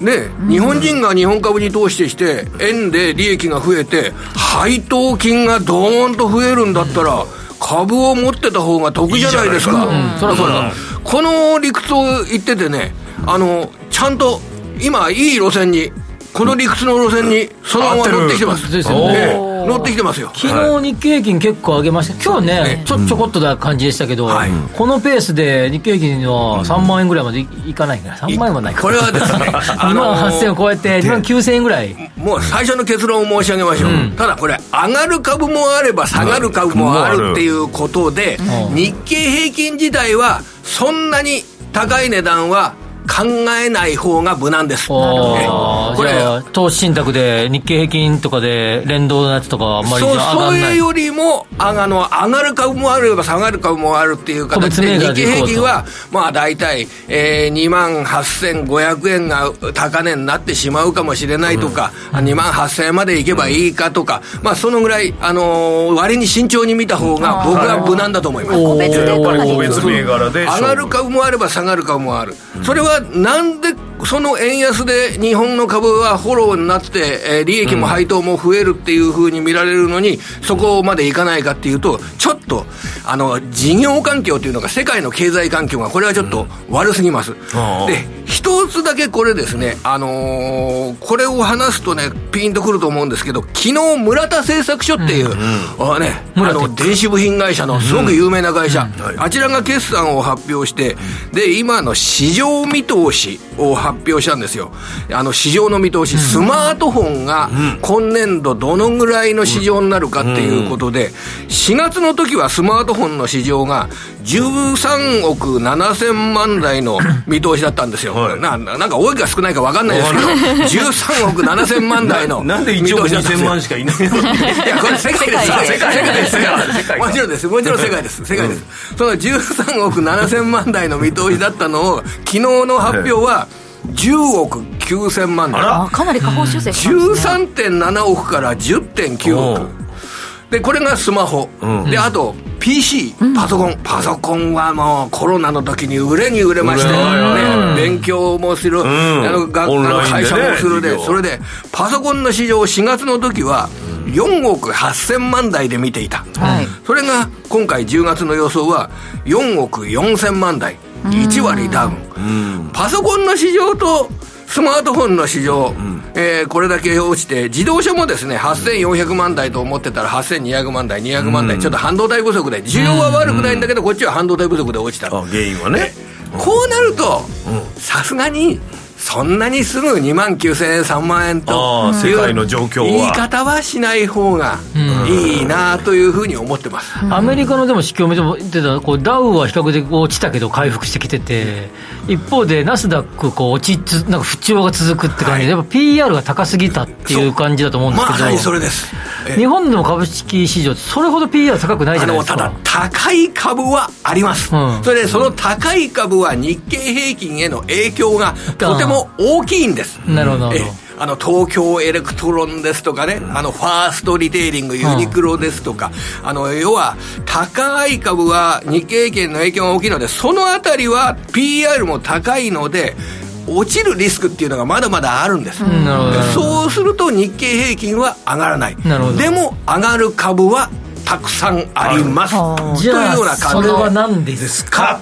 ね、日本人が日本株に投資して円で利益が増えて配当金がドーンと増えるんだったら株を持ってた方が得じゃないですか。そらそらこの理屈を言っててねあのちゃんと今いい路線にこの理屈の路線にそのまま乗ってきてます。ですよね乗ってきてますよ。昨日日経平均結構上げました、今日ね、ちょちょこっとな感じでしたけど、このペースで日経平均は3万円ぐらいまでいいかないから、3万円はない。かこれはですね、<laughs> 2万8000を超えて、2万9000円ぐらい、もう最初の結論を申し上げましょう、ただこれ、上がる株もあれば下がる株もあるっていうことで、日経平均自体は、そんなに高い値段は考えない方が無難です。これじゃあ、投資信託で日経平均とかで連動のやつとかはあんまりそう上がそんない。れよりもああの上がる株もあれば下がる株もあるっていう形で日経平均はまあ大体、えー、2万8500円が高値になってしまうかもしれないとか、2万8000円までいけばいいかとか、まあそのぐらい、あのー割に慎重に見た方が僕は無難だと思います。個別銘柄で上がる株もあれば下がる株もある、それはなんでその円安で日本の株はフォローになって、えー利益も配当も増えるっていうふうに見られるのに、そこまでいかないかっていうと、ちょっとあの事業環境というのが、世界の経済環境が、これはちょっと悪すぎます。ああ。で一つだけこれですね、あのーこれを話すとね、ピンとくると思うんですけど、昨日村田製作所っていう、あね、あの電子部品会社のすごく有名な会社、あちらが決算を発表して、で、今の市場見通しを発表したんですよ。あの市場の見通し、スマートフォンが今年度どのぐらいの市場になるかっていうことで、4月の時はスマートフォンの市場が13億7000万台の見通しだったんですよ。ななんか多いか少ないか分かんないですけど、13億7000万台の <laughs> なんで1億2000万しかいないの？いや、これ世界です。世界世界です。世界もちろんです。もちろん世界です。世界です。その13億7000万台の見通しだったのを、昨日の発表は、10億9000万台。あかなり下方修正しましたね13.7億から10.9億。で、これがスマホ。で、あと、PC、パソコン。パソコンはもうコロナの時に売れに売れまして、ね、勉強もする、あの、学オンラインでねあの会社もするで、授業それで、パソコンの市場4月の時は、4億8000万台で見ていた。はいそれが今回10月の予想は4億4000万台。1割ダウン。パソコンの市場とスマートフォンの市場、えーこれだけ落ちて、自動車もですね、8400万台と思ってたら8200万台、200万台、ちょっと半導体不足で、需要は悪くないんだけど、こっちは半導体不足で落ちた。あ原因はね。こうなると、さすがに、そんなにすぐ2万9000円、3万円とああいう世界の状況は。言い方はしない方がいいなというふうに思ってます。アメリカのでも指標見ても言ってたこうダウは比較的落ちたけど回復してきてて一方でナスダックこう落ちつなんか不調が続くって感じで、やっぱ PR が高すぎたっていう感じだと思うんですけど、まさにそれです。え日本でも株式市場ってそれほど PR 高くないじゃないですか。だ高い株はあります、うん。それでその高い株は日経平均への影響がとても大きいんです。なるほど。あの東京エレクトロンですとかね、あのファーストリテイリング、ユニクロですとか、あの要は高い株は日経平均の影響が大きいので、そのあたりは PR も高いので、落ちるリスクっていうのがまだまだあるんです。ん。なるほど。そうすると日経平均は上がらない。なるほど。でも上がる株はたくさんあります。とい。うじゃあような感じそれは何ですか？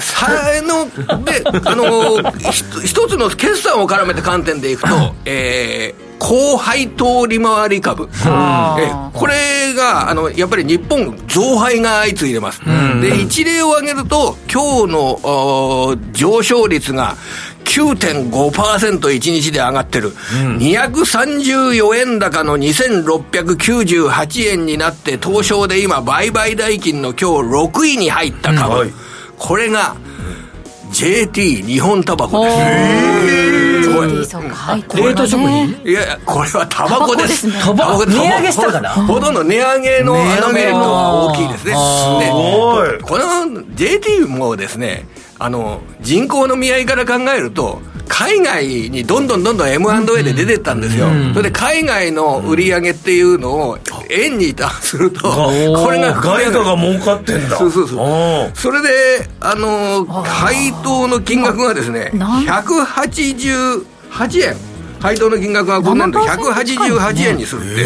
さのであのひ一つの決算を絡めて観点でいくと、えー高配当利回り株、えーこれがあのやっぱり日本増配が相次いでます、で一例を挙げると今日の上昇率が9.5%一日で上がってる、234円高の2698円になって東証で今売買代金の今日6位に入った株、はい。これが JT 日本タバコです。これそうかはい冷凍食品？いやいやこれはタバコです。タバコですね。値上げしたかな？ほとんど値上げのあのメリットが大きいですね。でごいこの JT もですねあの人口の見合いから考えると海外にどんどんどんどん M&A で出てったんですよ、それで海外の売り上げっていうのを円に達すると、これが外貨が儲かってんだ。そうそうそう。それであの配当の金額がですねなん？188円。配当の金額が今年度188円にするって、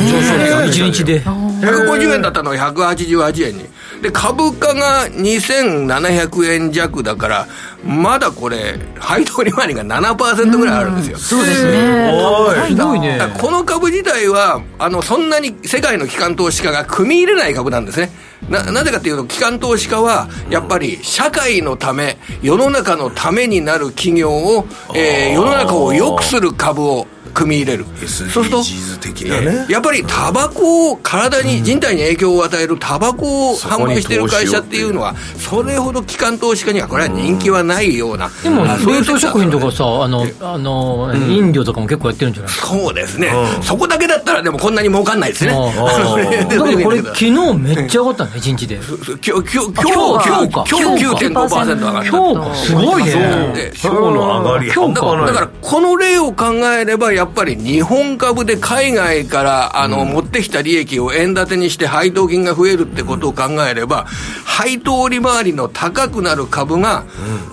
一日で。150円だったのが188円にで株価が2700円弱だからまだこれ配当利回りが7%ぐらいあるんですよ、そうですね。おい。ひどいね。この株自体はあのそんなに世界の機関投資家が組み入れない株なんですね。ななぜかというと機関投資家はやっぱり社会のため世の中のためになる企業を、えー世の中を良くする株を組み入れる。そうするとやっぱりタバコを体に人体に影響を与えるタバコを販売している会社っていうのはそれほど機関投資家にはこれは人気はないような。でもあそういう冷凍食品とかさあのあの飲料とかも結構やってるんじゃないそうですね、そこだけだったらでもこんなに儲かんないですね。<laughs> だけどこれ昨日めっちゃ上がったね一日で。今日今日今日今日か。今日9.5%上がった。今日か。すごいね。で今日の上がり。今日か。半端ない。だからこの例を考えればやっぱり日本株で海外からあの、持ってきた利益を円建てにして配当金が増えるってことを考えれば配当利回りの高くなる株が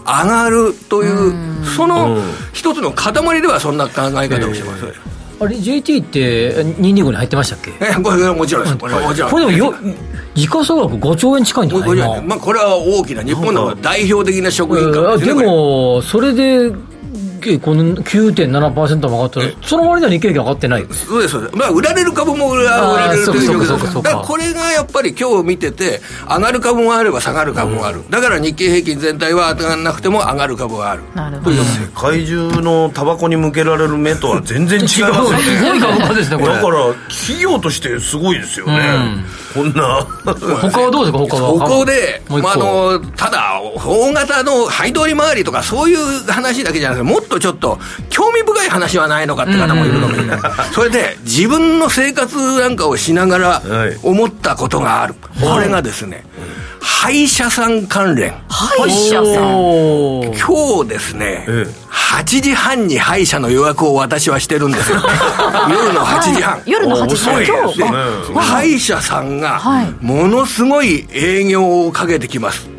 上がるという、その一つの塊ではそんな考え方をしてます、あれ JT って225に入ってましたっけ？<laughs> えこれもちろんです。これはもちろん。これでもよ時価総額5兆円近いんだねまあ、これは大きな日本の代表的な食品今株でもそれでえこの9.7%も上がったらその割には日経平均上がってない。そうですそうです、まあ、売られる株も売られるという状況ですそうかそうかそうか。だからこれがやっぱり今日見てて上がる株もあれば下がる株もある、だから日経平均全体は上がらなくても上がる。株はあるなるほど世界中のタバコに向けられる目とは全然違いますよねすごい株価ですねこれ。だから企業としてすごいですよね、こんな。他はどうですか？他は。ここで、まあ、あのただ大型の配当利回りとかそういう話だけじゃなくてもっとちょっと興味深い話はないのかって方もいるかもしれない、それで自分の生活なんかをしながらはい。思ったことがある、これがですね歯医者さん関連。歯医者さん。今日ですね、ええ。8時半に歯医者の予約を私はしてるんですよ。<laughs> 夜の8時半、夜の8時半。遅い今日ですね。あ歯医者さんがはい。ものすごい営業をかけてきます、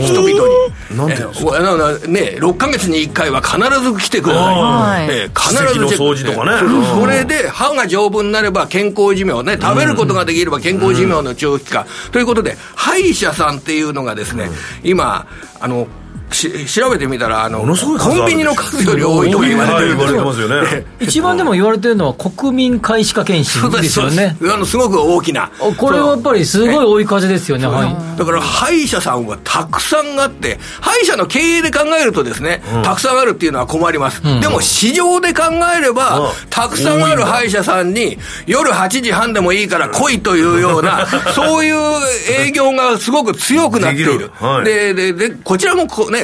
人々に。なんていうんでね、6ヶ月に1回は必ず来てください、はい。えー必ず掃除とかね。そうそううん。それで歯が丈夫になれば健康寿命ね食べることができれば健康寿命の長期化、ということで歯医者さんっていうのがですね、今あのし調べてみたらあのものすごいコンビニの数より多いとか言われてるんですよ。はい言われてますよね。一番でも言われてるのは国民皆歯科検診ですよね。あのすごく大きな。あこれはやっぱりすごい追い風ですよね。はい。だから歯医者さんはたくさんあって、歯医者の経営で考えるとですね、たくさんあるっていうのは困ります。でも市場で考えれば、うん。たくさんある歯医者さんに、夜8時半でもいいから来いというような、<laughs> そういう営業がすごく強くなっている。はい。で、で、で、こちらもこうね、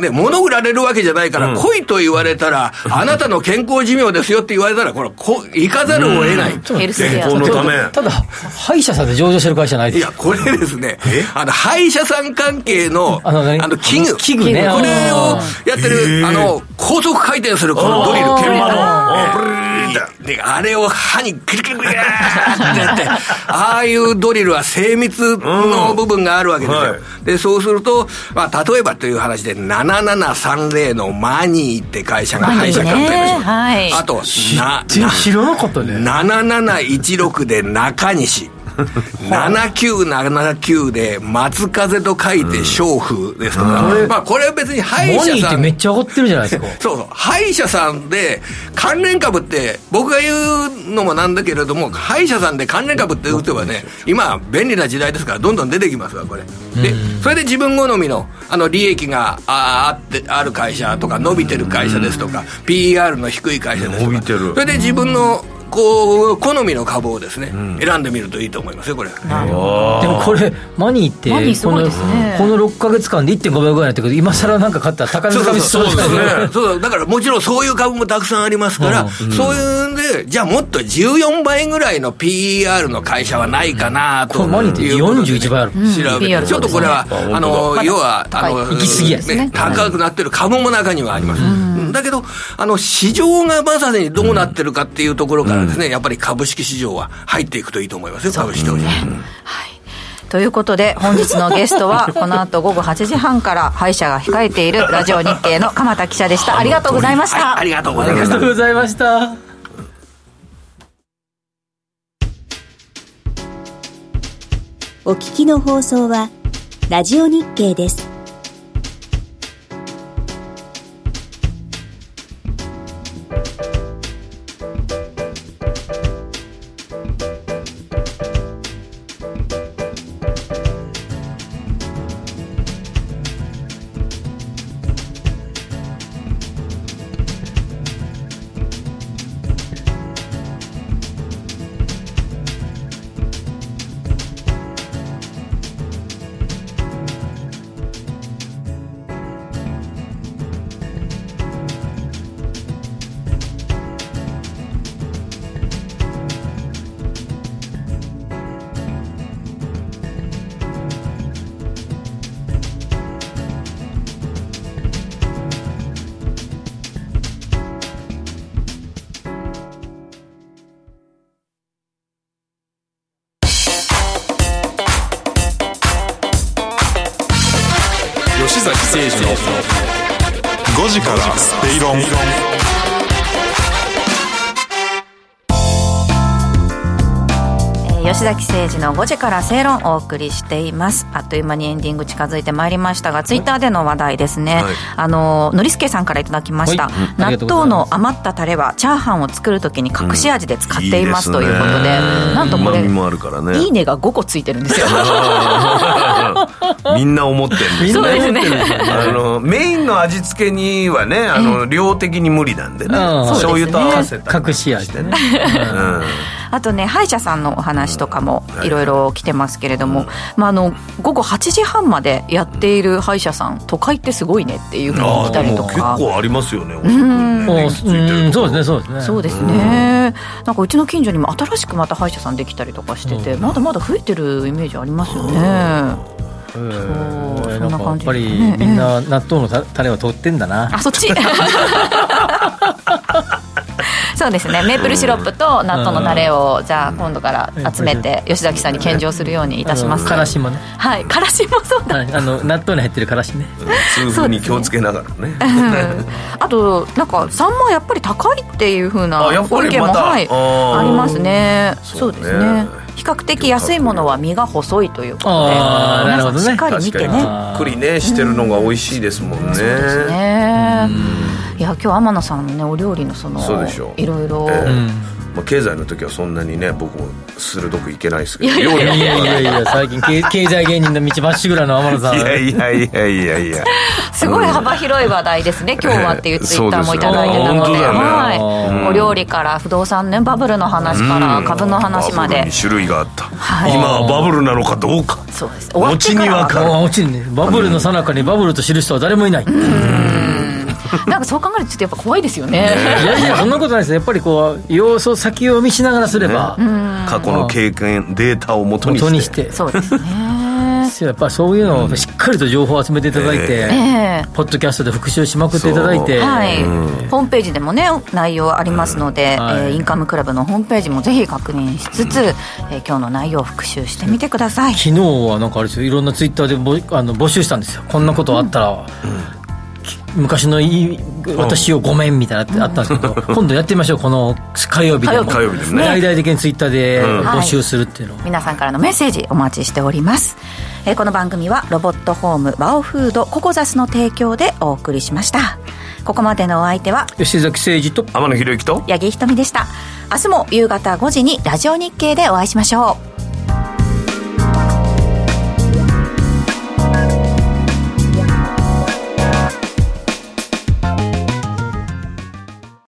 ね、物売られるわけじゃないから、来いと言われたら、あなたの健康寿命ですよって言われたら、これ、こ行かざるを得ない。健康のため。ただ歯医者さんで上場してる会社ないですいや、これですね、あの、歯医者さん関係の、ああの器具。器具ね。これをやってへる、ー。あの、高速回転するこのドリル、あー。鍵盤あれを歯にグリグリグリってやって、ああいうドリルは精密の部分があるわけですよ。はい。で、そうすると、まあ、例えばという話で、7730のマニーって会社が歯医者関係でしょ。ね。はい。あと、知らなかったね。7716で中西 <laughs> 7979で松風と書いて娼婦ですとか、まあこれは別に歯医モニーって者さんめっちゃ上がってるじゃないですか。<laughs> そうそう。歯医者さんで関連株って僕が言うのもなんだけれども歯医者さんで関連株って打てばね今便利な時代ですからどんどん出てきますわこれ。でそれで自分好みのあの利益がああってある会社とか伸びてる会社ですとか PER の低い会社ですとか。伸びてる。それで自分のこう好みの株をですね、選んでみるといいと思いますよこれ。でもこれマニーってマニーすごいですね。このこの6か月間で1.5倍ぐらいになってくる今更なんか買ったら高値掴みしそうですよね。そうだからもちろんそういう株もたくさんありますから、そういうんで、じゃあもっと14倍ぐらいの PER の会社はないかなとこれマニーっていうことで41倍ある。調べて、ちょっとこれは、あの、要は、あの、行き過ぎやつね高くなってる株も中にはあります。だけど、あの、市場がまさにどうなってるかっていうところからですね、やっぱり株式市場は入っていくといいと思いますよ、株式投資は。ということで本日のゲストは <laughs> この後午後8時半から歯医者が控えているラジオ日経の鎌田記者でした。ありがとうございました、はいありがとうございました。ありがとう。ございました。お聞きの放送は、ラジオ日経です。5時から正論えー吉崎誠二の5時から正論をお送りしています。あっという間にエンディング近づいてまいりましたがツイッターでの話題ですね、はい。あののりすけさんからいただきました、はい。うんあり納豆の余ったタレはチャーハンを作るときに隠し味で使っています、うんということでなんとこれいいねが5個ついてるんですよ。<laughs> みんな思ってるんですそうですね。あのメインの味付けにはねあの量的に無理なんでね。うん。醤油と合わせたり隠し味でね。うん。あとね歯医者さんのお話とかもい。ろいろ来てますけれども、まあ、あの午後8時半までやっている歯医者さん都会ってすごいねっていうふうに来たりと結か構ありますよねうん。そうですねそうですね。そうですね、なんかうちの近所にも新しくまた歯医者さんできたりとかしてて、まだまだ増えてるイメージありますよね、えー。そうそんななんかやっぱりみんな納豆のたタレは取ってんだな。あそっち <laughs> そうですね。メープルシロップと納豆のタレをじゃあ今度から集めて吉崎さんに献上するようにいたします。からしもね。はい。からしもそうだ。はい。あの納豆に入ってるからしね。痛風に気をつけながらね。あとなんかサンマはやっぱり高いっていう風なあやっぱご意見も、はい、ありますね。そそうですね。比較的安いものは身が細いということで。あーなるほどね。しっかり見てね。ゆっくりねしてるのが美味しいですもんね。ねいや今日天野さんのねお料理のそのそうでしょう。いろいろ、ええ。うん。まあ、経済の時はそんなにね僕も鋭くいけないですけど。いやいやいや。いや最近経経済芸人の道まっしぐらの天野さん。いやいやいやいやいや。すごい幅広い話題ですね、今日はっていうツイッターもいただいてたので、そうですよはい。うん。お料理から不動産ね、バブルの話から株の話まで。バブルに、種類があった、はい。今はバブルなのかどうか。そうです。終わって後から。にわかるあ落ちるねバブルの最中にバブルと知る人は誰もいない、<laughs> なんかそう考えると、ちょっとやっぱ怖いですよね。いやいやそんなことないです。やっぱりこう様子を先読みしながらすれば、過去の経験データをもとにして。元にして。そうですね。<laughs> やっぱそういうのをしっかりと情報を集めていただいて、ええ。ポッドキャストで復習しまくっていただいて、はい、ホームページでもね内容ありますので、はい。えーインカムクラブのホームページもぜひ確認しつつ、えー今日の内容を復習してみてください。昨日はなんかあれですよ。いろんなツイッターでぼあの募集したんですよ。こんなことあったら、き昔のいい私をごめんみたいなのあったんですけど、今度やってみましょうこの火曜日でも。火曜日でもね。大々的にツイッターでうん。募集するっていうのを、皆さんからのメッセージお待ちしております、えーこの番組はロボットホームバオフードココザスの提供でお送りしました。ここまでのお相手は吉崎誠二と天野博之と八木ひとみでした。明日も夕方5時にラジオ日経でお会いしましょう